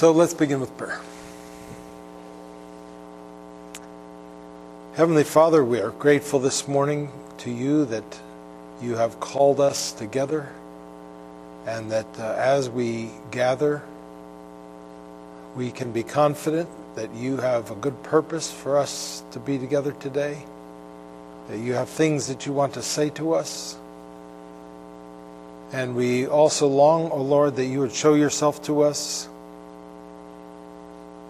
So let's begin with prayer. Heavenly Father, we are grateful this morning to you that you have called us together and that uh, as we gather, we can be confident that you have a good purpose for us to be together today, that you have things that you want to say to us. And we also long, O oh Lord, that you would show yourself to us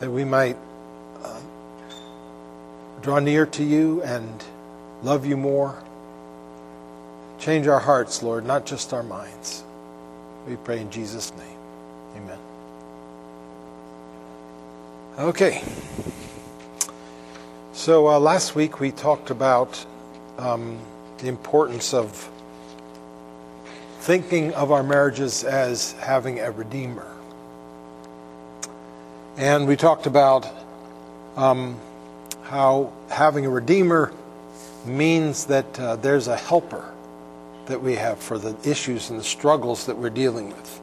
that we might uh, draw near to you and love you more. Change our hearts, Lord, not just our minds. We pray in Jesus' name. Amen. Okay. So uh, last week we talked about um, the importance of thinking of our marriages as having a redeemer. And we talked about um, how having a redeemer means that uh, there's a helper that we have for the issues and the struggles that we're dealing with.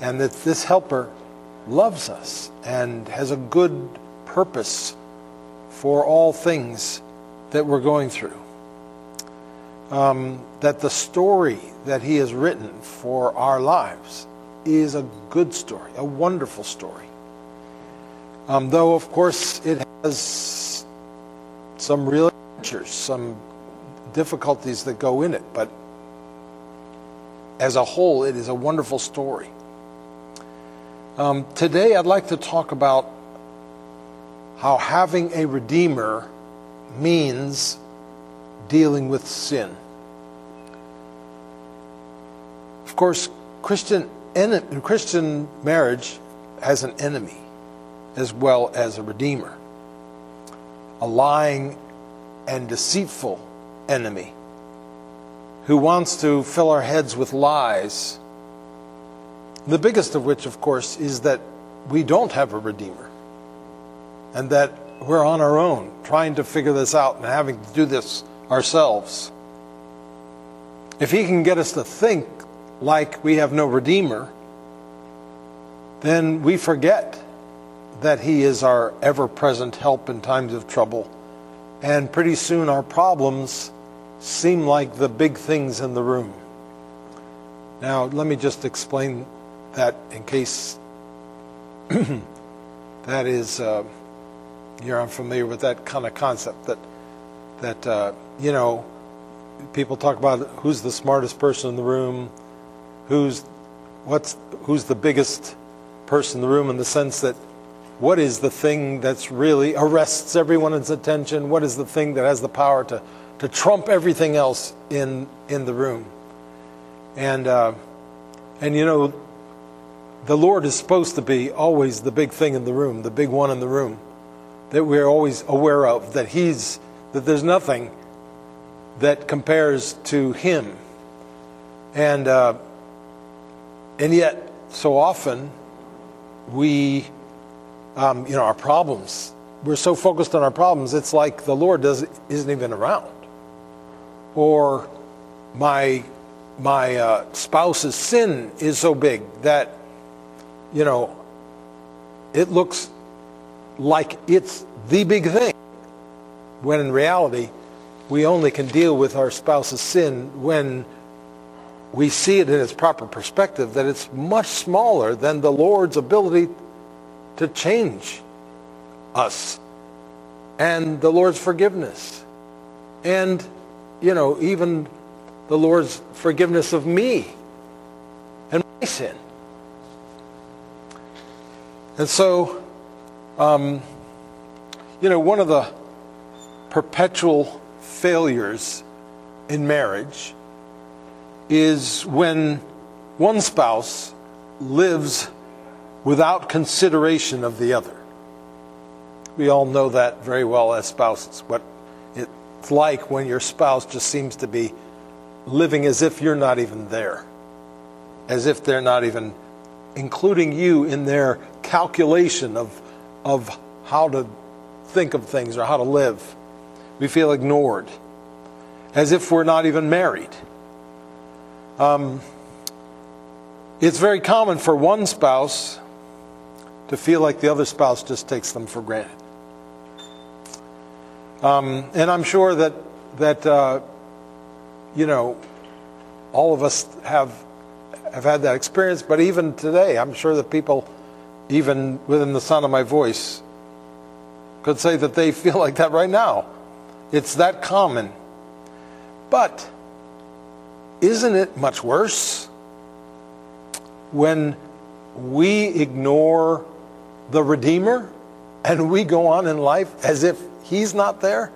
And that this helper loves us and has a good purpose for all things that we're going through. Um, that the story that he has written for our lives is a good story, a wonderful story. Um, though, of course, it has some real adventures, some difficulties that go in it, but as a whole, it is a wonderful story. Um, today, I'd like to talk about how having a Redeemer means dealing with sin. Of course, Christian, Christian marriage has an enemy as well as a redeemer. A lying and deceitful enemy who wants to fill our heads with lies. The biggest of which, of course, is that we don't have a redeemer and that we're on our own trying to figure this out and having to do this ourselves. If he can get us to think like we have no redeemer, then we forget that He is our ever present help in times of trouble. And pretty soon our problems seem like the big things in the room. Now, let me just explain that in case that is uh, you're unfamiliar with that kind of concept. That that uh, you know, people talk about who's the smartest person in the room, who's what's who's the biggest person in the room in the sense that what is the thing that's really arrests everyone's attention? What is the thing that has the power to, to trump everything else in, in the room? And, uh, and you know, the Lord is supposed to be always the big thing in the room, the big one in the room that we're always aware of, that He's, that there's nothing that compares to Him. And, uh, and yet, so often, we um, you know, our problems. We're so focused on our problems, it's like the Lord doesn't, isn't even around. Or my, my uh, spouse's sin is so big that, you know, it looks like it's the big thing. When in reality, we only can deal with our spouse's sin when we see it in its proper perspective, that it's much smaller than the Lord's ability to change us and the Lord's forgiveness. And, you know, even the Lord's forgiveness of me and my sin. And so, um, you know, one of the perpetual failures in marriage is when one spouse lives without consideration of the other. We all know that very well as spouses, what it's like when your spouse just seems to be living as if you're not even there, as if they're not even including you in their calculation of, of how to think of things or how to live. We feel ignored, as if we're not even married. Um, it's very common for one spouse to feel like the other spouse just takes them for granted. Um, and I'm sure that that uh, you know all of us have have had that experience. But even today, I'm sure that people, even within the sound of my voice, could say that they feel like that right now. It's that common. But isn't it much worse when we ignore the Redeemer and we go on in life as if He's not there?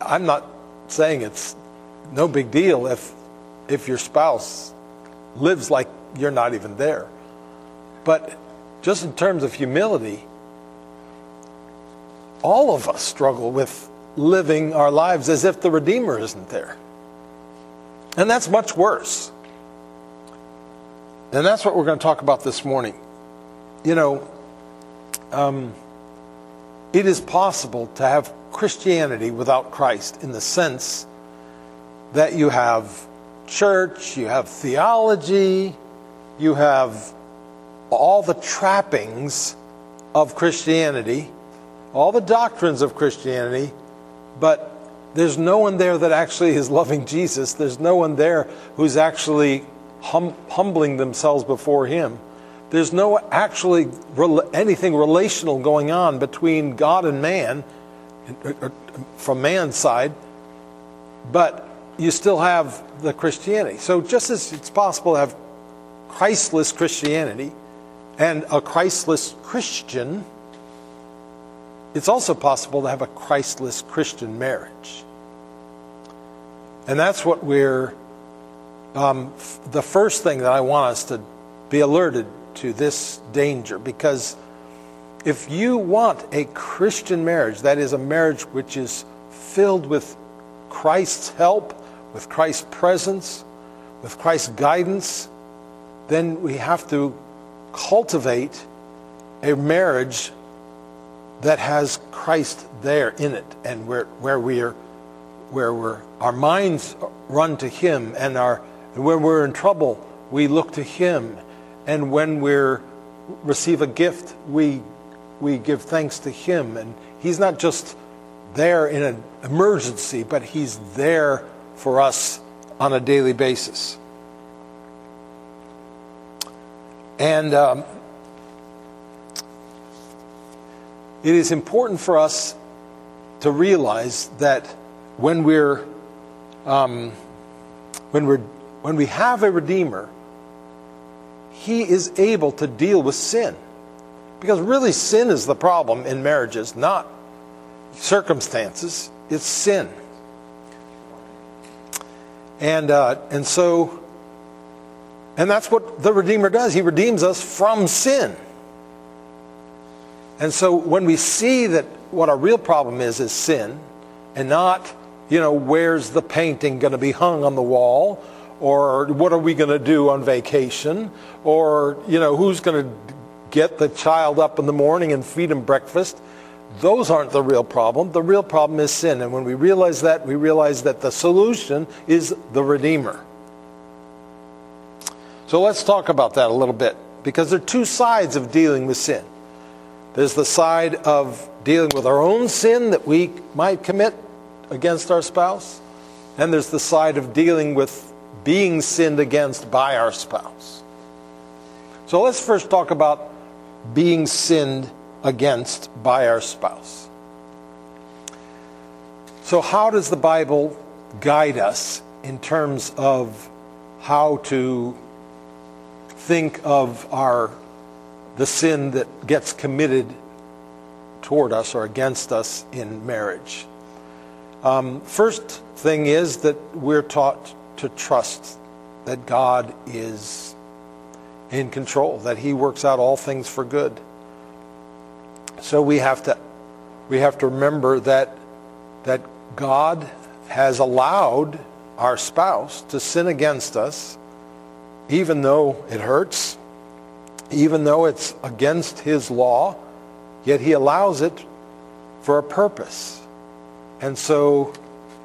I'm not saying it's no big deal if if your spouse lives like you're not even there. But just in terms of humility, all of us struggle with living our lives as if the Redeemer isn't there. And that's much worse. And that's what we're going to talk about this morning. You know, um, it is possible to have Christianity without Christ in the sense that you have church, you have theology, you have all the trappings of Christianity, all the doctrines of Christianity, but there's no one there that actually is loving Jesus. There's no one there who's actually hum- humbling themselves before Him. There's no actually re- anything relational going on between God and man from man's side, but you still have the Christianity. So just as it's possible to have Christless Christianity and a Christless Christian, it's also possible to have a Christless Christian marriage. And that's what we're, um, f- the first thing that I want us to be alerted to this danger because if you want a Christian marriage, that is a marriage which is filled with Christ's help, with Christ's presence, with Christ's guidance, then we have to cultivate a marriage that has Christ there in it and where, where we are where we're, our minds run to him and our when we're in trouble we look to him and when we receive a gift we we give thanks to him and he's not just there in an emergency but he's there for us on a daily basis. And um, it is important for us to realize that when we're um, when we're when we have a redeemer, he is able to deal with sin. Because really sin is the problem in marriages, not circumstances. It's sin. And, uh, and so, and that's what the Redeemer does. He redeems us from sin. And so when we see that what our real problem is, is sin, and not, you know, where's the painting going to be hung on the wall, or what are we going to do on vacation, or, you know, who's going to get the child up in the morning and feed him breakfast those aren't the real problem. The real problem is sin. And when we realize that, we realize that the solution is the Redeemer. So let's talk about that a little bit because there are two sides of dealing with sin. There's the side of dealing with our own sin that we might commit against our spouse, and there's the side of dealing with being sinned against by our spouse. So let's first talk about being sinned against by our spouse. So, how does the Bible guide us in terms of how to think of our the sin that gets committed toward us or against us in marriage? Um, first thing is that we're taught to trust that God is in control, that He works out all things for good. So we have to we have to remember that that God has allowed our spouse to sin against us even though it hurts, even though it's against his law, yet he allows it for a purpose. And so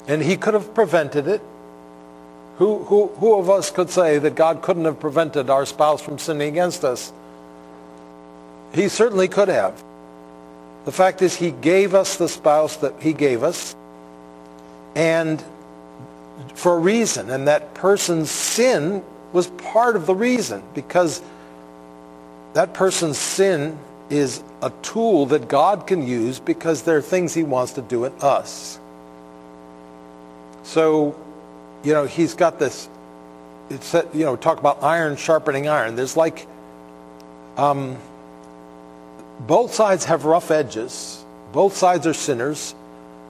and he could have prevented it. Who, who, who of us could say that God couldn't have prevented our spouse from sinning against us? He certainly could have. The fact is, he gave us the spouse that he gave us, and for a reason, and that person's sin was part of the reason, because that person's sin is a tool that God can use because there are things he wants to do in us. So, you know, he's got this, it's, you know, talk about iron sharpening iron. There's like, um, both sides have rough edges. Both sides are sinners.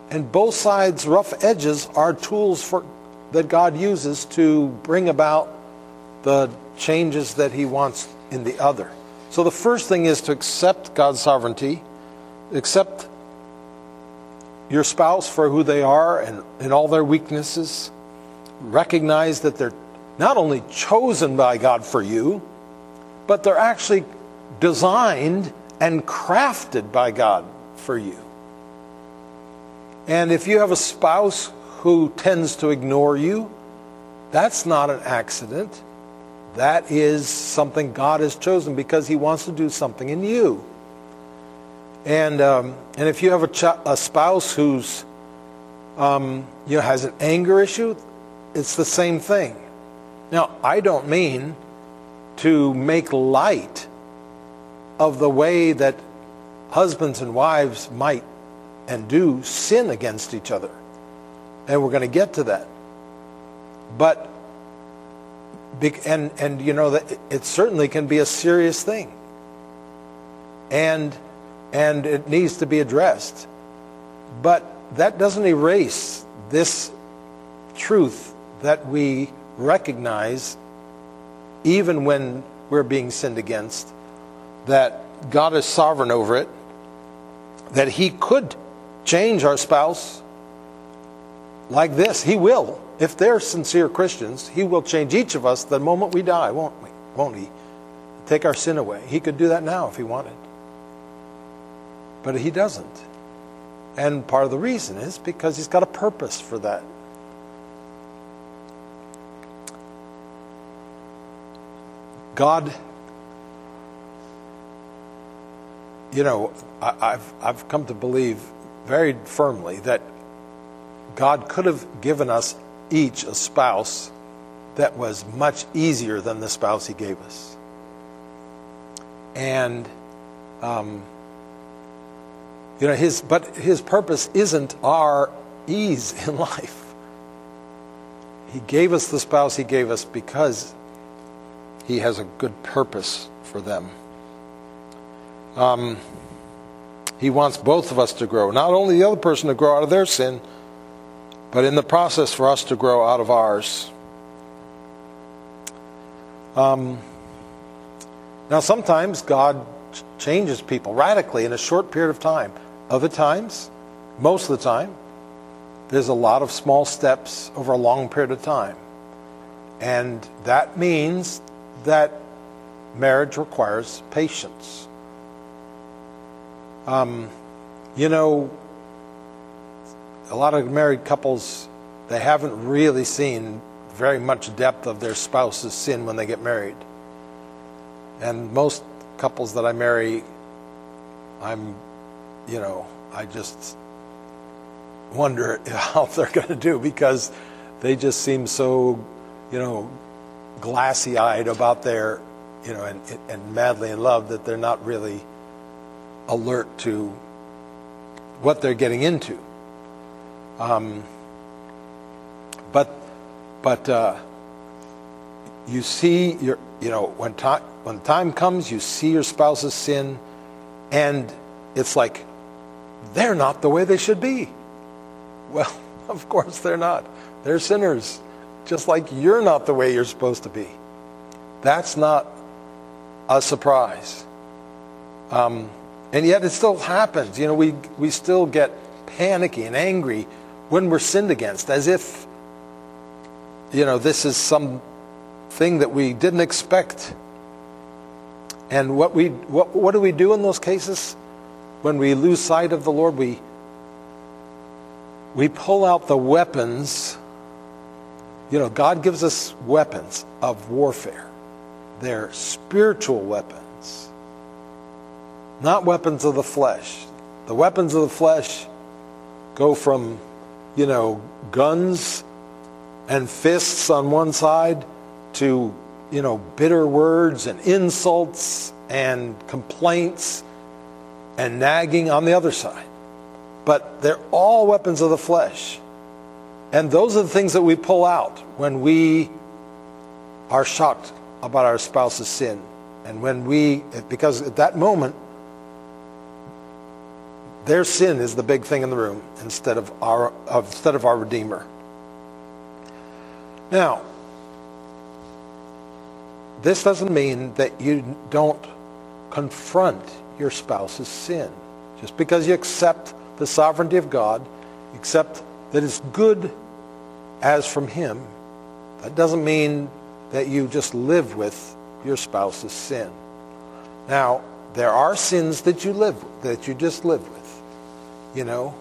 And both sides' rough edges are tools for, that God uses to bring about the changes that he wants in the other. So the first thing is to accept God's sovereignty, accept your spouse for who they are and, and all their weaknesses. Recognize that they're not only chosen by God for you, but they're actually designed and crafted by God for you. And if you have a spouse who tends to ignore you, that's not an accident. That is something God has chosen because He wants to do something in you. And um, and if you have a, ch- a spouse who's um, you know has an anger issue, it's the same thing. Now I don't mean to make light of the way that husbands and wives might and do sin against each other. And we're going to get to that. But and and you know that it certainly can be a serious thing. And and it needs to be addressed. But that doesn't erase this truth that we recognize even when we're being sinned against that God is sovereign over it, that He could change our spouse like this. He will. If they're sincere Christians, He will change each of us the moment we die, won't we? Won't He? Take our sin away. He could do that now if He wanted. But He doesn't. And part of the reason is because He's got a purpose for that. God you know, I, have I've come to believe very firmly that God could have given us each a spouse that was much easier than the spouse He gave us. And, um, you know, his, but his purpose isn't our ease in life. He gave us the spouse He gave us because He has a good purpose for them. Um, he wants both of us to grow. Not only the other person to grow out of their sin, but in the process for us to grow out of ours. Um, now, sometimes God changes people radically in a short period of time. Other times, most of the time, there's a lot of small steps over a long period of time. And that means that marriage requires patience. Um, you know, a lot of married couples, they haven't really seen very much depth of their spouse's sin when they get married. And most couples that I marry, I'm, you know, I just wonder how they're going to do because they just seem so, you know, glassy eyed about their, you know, and, and madly in love that they're not really alert to what they're getting into. Um, but but uh, you see your you know when time when time comes, you see your spouse's sin, and it's like they're not the way they should be. Well, of course they're not. They're sinners, just like you're not the way you're supposed to be. That's not a surprise. Um, and yet it still happens. You know, we, we still get panicky and angry when we're sinned against, as if, you know, this is some thing that we didn't expect. And what, we, what, what do we do in those cases? When we lose sight of the Lord, we, we pull out the weapons. You know, God gives us weapons of warfare, they're spiritual weapons not weapons of the flesh. The weapons of the flesh go from, you know, guns and fists on one side to, you know, bitter words and insults and complaints and nagging on the other side. But they're all weapons of the flesh. And those are the things that we pull out when we are shocked about our spouse's sin. And when we, because at that moment, their sin is the big thing in the room instead of our, instead of our Redeemer. Now, this doesn't mean that you don't confront your spouse's sin. Just because you accept the sovereignty of God, accept that it's good as from Him, that doesn't mean that you just live with your spouse's sin. Now, there are sins that you live with, that you just live with. You know,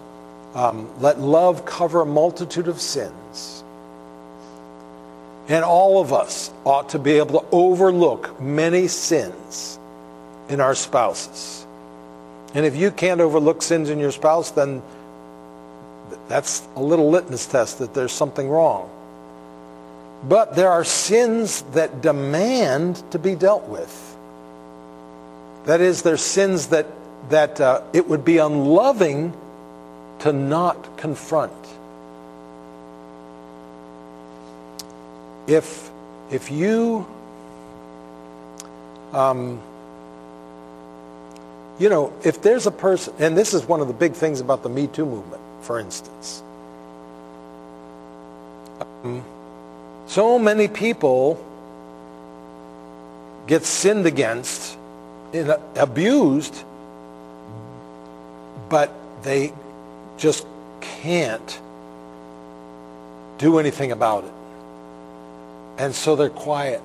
um, let love cover a multitude of sins. And all of us ought to be able to overlook many sins in our spouses. And if you can't overlook sins in your spouse, then that's a little litmus test that there's something wrong. But there are sins that demand to be dealt with. That is, there's sins that, that uh, it would be unloving to not confront. If, if you, um, you know, if there's a person, and this is one of the big things about the Me Too movement, for instance. Um, so many people get sinned against, and abused, but they just can't do anything about it. And so they're quiet.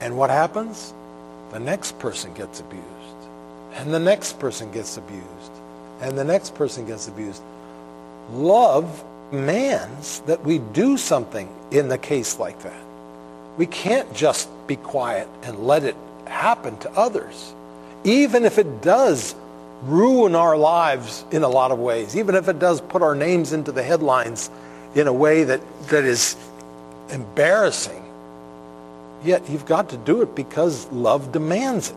And what happens? The next person gets abused. And the next person gets abused. And the next person gets abused. Love demands that we do something in the case like that. We can't just be quiet and let it happen to others. Even if it does ruin our lives in a lot of ways, even if it does put our names into the headlines in a way that, that is embarrassing. Yet you've got to do it because love demands it.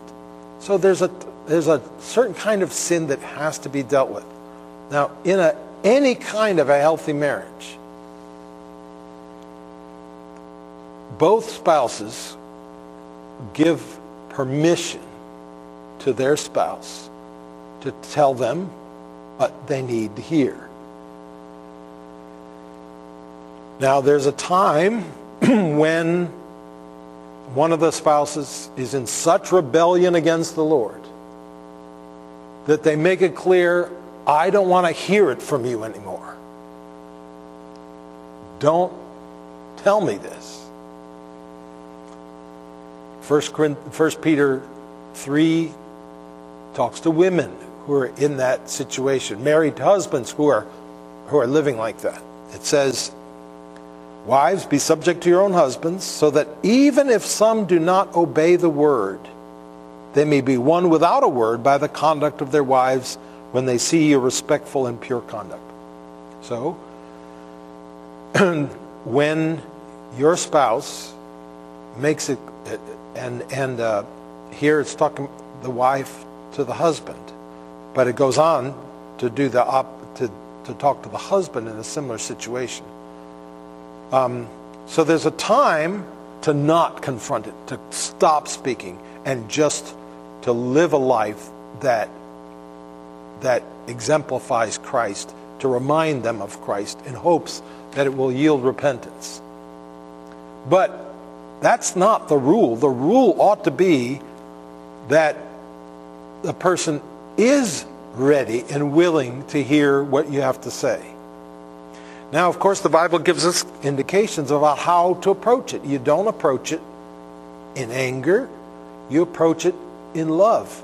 So there's a, there's a certain kind of sin that has to be dealt with. Now, in a, any kind of a healthy marriage, both spouses give permission to their spouse to tell them what they need to hear. Now, there's a time when one of the spouses is in such rebellion against the Lord that they make it clear, I don't want to hear it from you anymore. Don't tell me this. 1 Peter 3 talks to women who are in that situation, married husbands who are, who are living like that. It says, Wives, be subject to your own husbands, so that even if some do not obey the word, they may be won without a word by the conduct of their wives when they see your respectful and pure conduct. So, when your spouse makes it, and, and uh, here it's talking the wife to the husband, but it goes on to do the op- to, to talk to the husband in a similar situation. Um, so there's a time to not confront it, to stop speaking, and just to live a life that that exemplifies Christ, to remind them of Christ in hopes that it will yield repentance. But that's not the rule. The rule ought to be that the person is ready and willing to hear what you have to say. Now, of course, the Bible gives us indications about how to approach it. You don't approach it in anger, you approach it in love.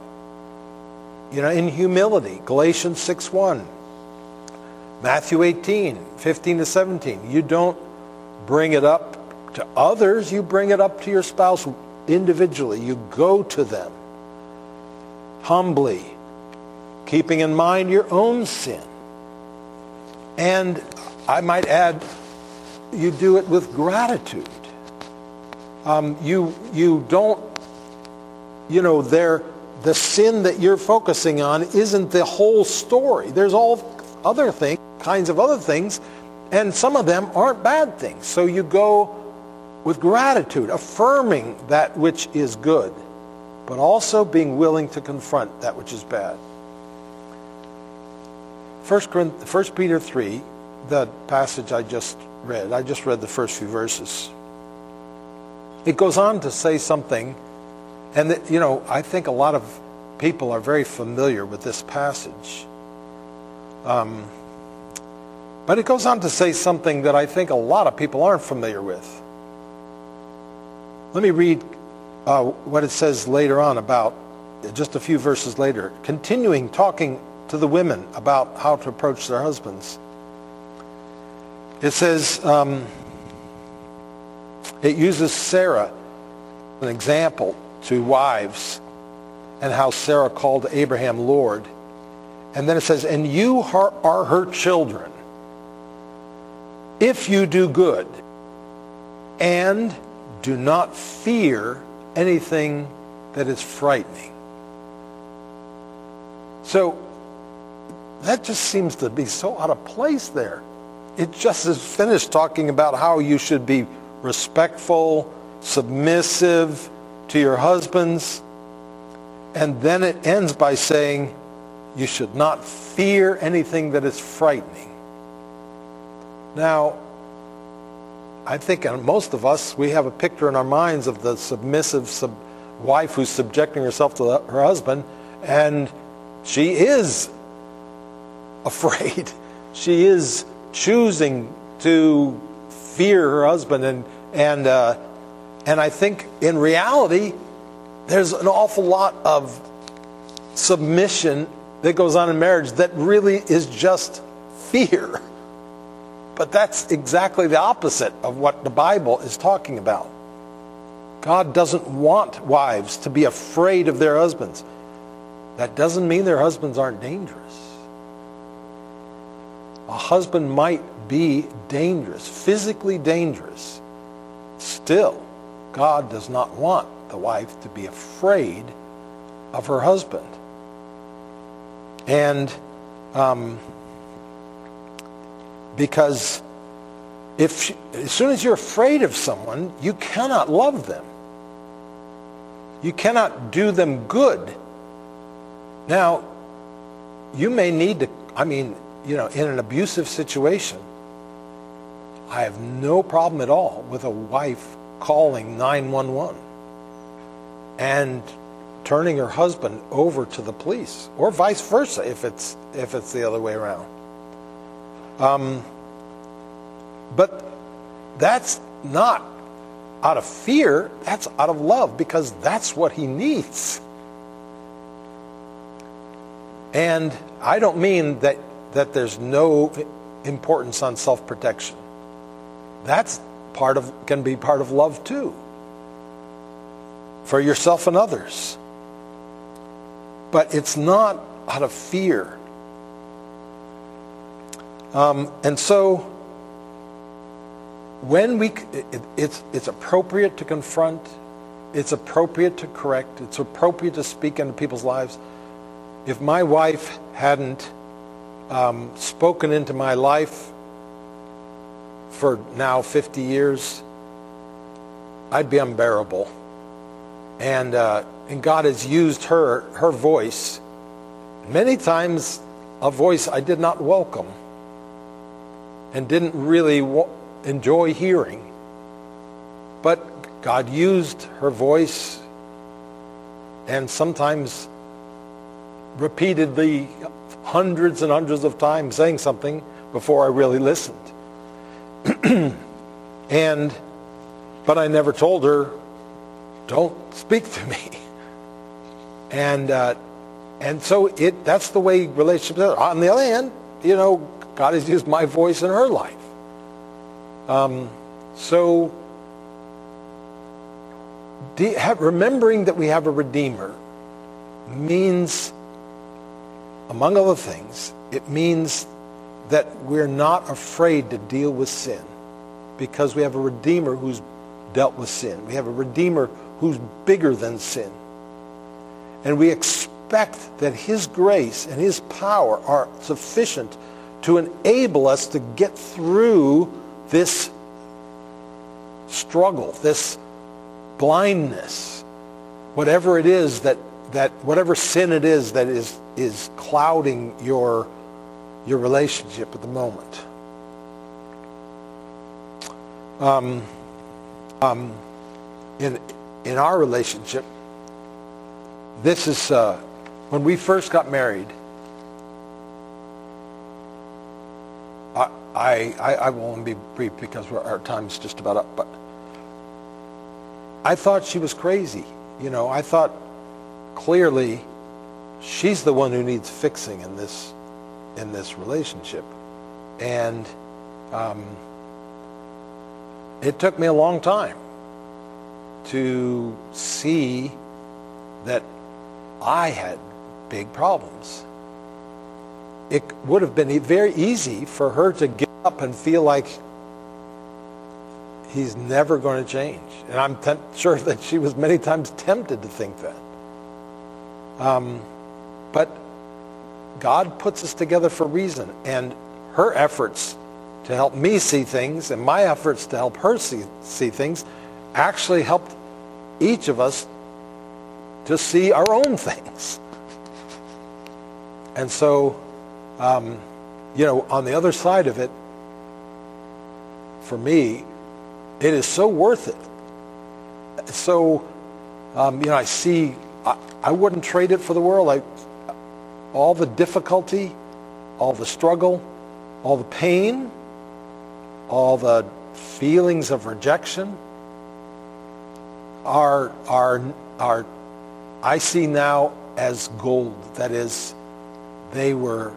You know, in humility. Galatians 6 1. Matthew 18, 15 to 17. You don't bring it up to others, you bring it up to your spouse individually. You go to them humbly, keeping in mind your own sin. And I might add, you do it with gratitude. Um, you, you don't, you know, there, the sin that you're focusing on isn't the whole story. There's all other things, kinds of other things, and some of them aren't bad things. So you go with gratitude, affirming that which is good, but also being willing to confront that which is bad. 1 Peter 3, the passage I just read, I just read the first few verses. It goes on to say something, and that, you know, I think a lot of people are very familiar with this passage. Um, but it goes on to say something that I think a lot of people aren't familiar with. Let me read uh, what it says later on about, just a few verses later, continuing talking to the women about how to approach their husbands. It says, um, it uses Sarah, as an example to wives, and how Sarah called Abraham Lord. And then it says, and you are her children if you do good and do not fear anything that is frightening. So that just seems to be so out of place there. It just is finished talking about how you should be respectful, submissive to your husbands. And then it ends by saying, you should not fear anything that is frightening. Now, I think most of us, we have a picture in our minds of the submissive sub- wife who's subjecting herself to the, her husband, and she is afraid. She is choosing to fear her husband, and and uh, and I think in reality, there's an awful lot of submission that goes on in marriage that really is just fear. But that's exactly the opposite of what the Bible is talking about. God doesn't want wives to be afraid of their husbands. That doesn't mean their husbands aren't dangerous. A husband might be dangerous, physically dangerous. Still, God does not want the wife to be afraid of her husband. And um, because if as soon as you're afraid of someone, you cannot love them. You cannot do them good. Now, you may need to, I mean, you know, in an abusive situation, I have no problem at all with a wife calling 911 and turning her husband over to the police, or vice versa if it's if it's the other way around. Um, but that's not out of fear, that's out of love because that's what he needs. And I don't mean that, that there's no importance on self protection. That's part of, can be part of love too, for yourself and others. But it's not out of fear. Um, and so, when we, it, it's, it's appropriate to confront, it's appropriate to correct, it's appropriate to speak into people's lives. If my wife hadn't um, spoken into my life for now 50 years, I'd be unbearable. And, uh, and God has used her, her voice, many times a voice I did not welcome and didn't really enjoy hearing. But God used her voice and sometimes repeatedly, hundreds and hundreds of times, saying something before I really listened. and, but I never told her, don't speak to me. And, uh, and so it, that's the way relationships are. On the other hand, you know, God has used my voice in her life. Um, so, have, remembering that we have a Redeemer means, among other things, it means that we're not afraid to deal with sin because we have a Redeemer who's dealt with sin. We have a Redeemer who's bigger than sin. And we expect that His grace and His power are sufficient to enable us to get through this struggle, this blindness, whatever it is that, that whatever sin it is that is, is clouding your, your relationship at the moment. Um, um, in, in our relationship, this is uh, when we first got married. I, I, I will only be brief because our time's just about up, but I thought she was crazy. You know, I thought clearly she's the one who needs fixing in this in this relationship, and um, it took me a long time to see that I had big problems. It would have been very easy for her to get up and feel like he's never going to change. And I'm sure that she was many times tempted to think that. Um, but God puts us together for reason. And her efforts to help me see things and my efforts to help her see, see things actually helped each of us to see our own things. And so, um, you know, on the other side of it, for me, it is so worth it. So, um, you know, I see, I, I wouldn't trade it for the world. I, all the difficulty, all the struggle, all the pain, all the feelings of rejection are, are, are I see now as gold. That is, they were,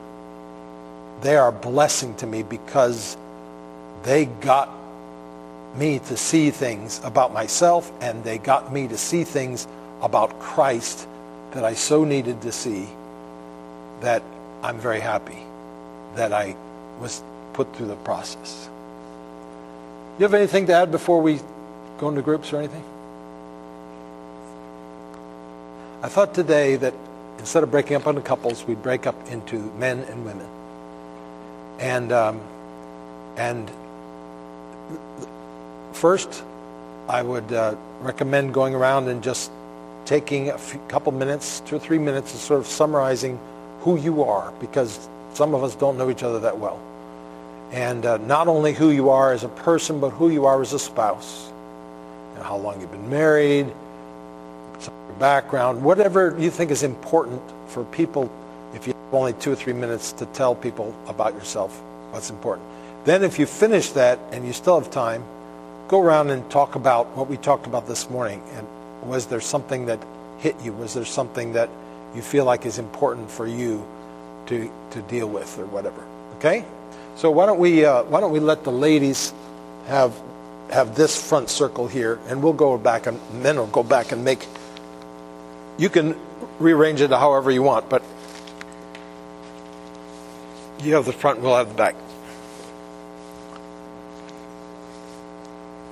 they are a blessing to me because they got me to see things about myself and they got me to see things about Christ that I so needed to see that I'm very happy that I was put through the process. You have anything to add before we go into groups or anything? I thought today that instead of breaking up into couples, we'd break up into men and women. And um, and first, I would uh, recommend going around and just taking a few, couple minutes, two or three minutes, and sort of summarizing who you are, because some of us don't know each other that well. And uh, not only who you are as a person, but who you are as a spouse. How long you've been married, your background, whatever you think is important for people. If you have only two or three minutes to tell people about yourself, what's important. Then, if you finish that and you still have time, go around and talk about what we talked about this morning. And was there something that hit you? Was there something that you feel like is important for you to, to deal with or whatever? Okay? So why don't we uh, why don't we let the ladies have have this front circle here, and we'll go back and men will go back and make. You can rearrange it however you want, but you have the front, we'll have the back.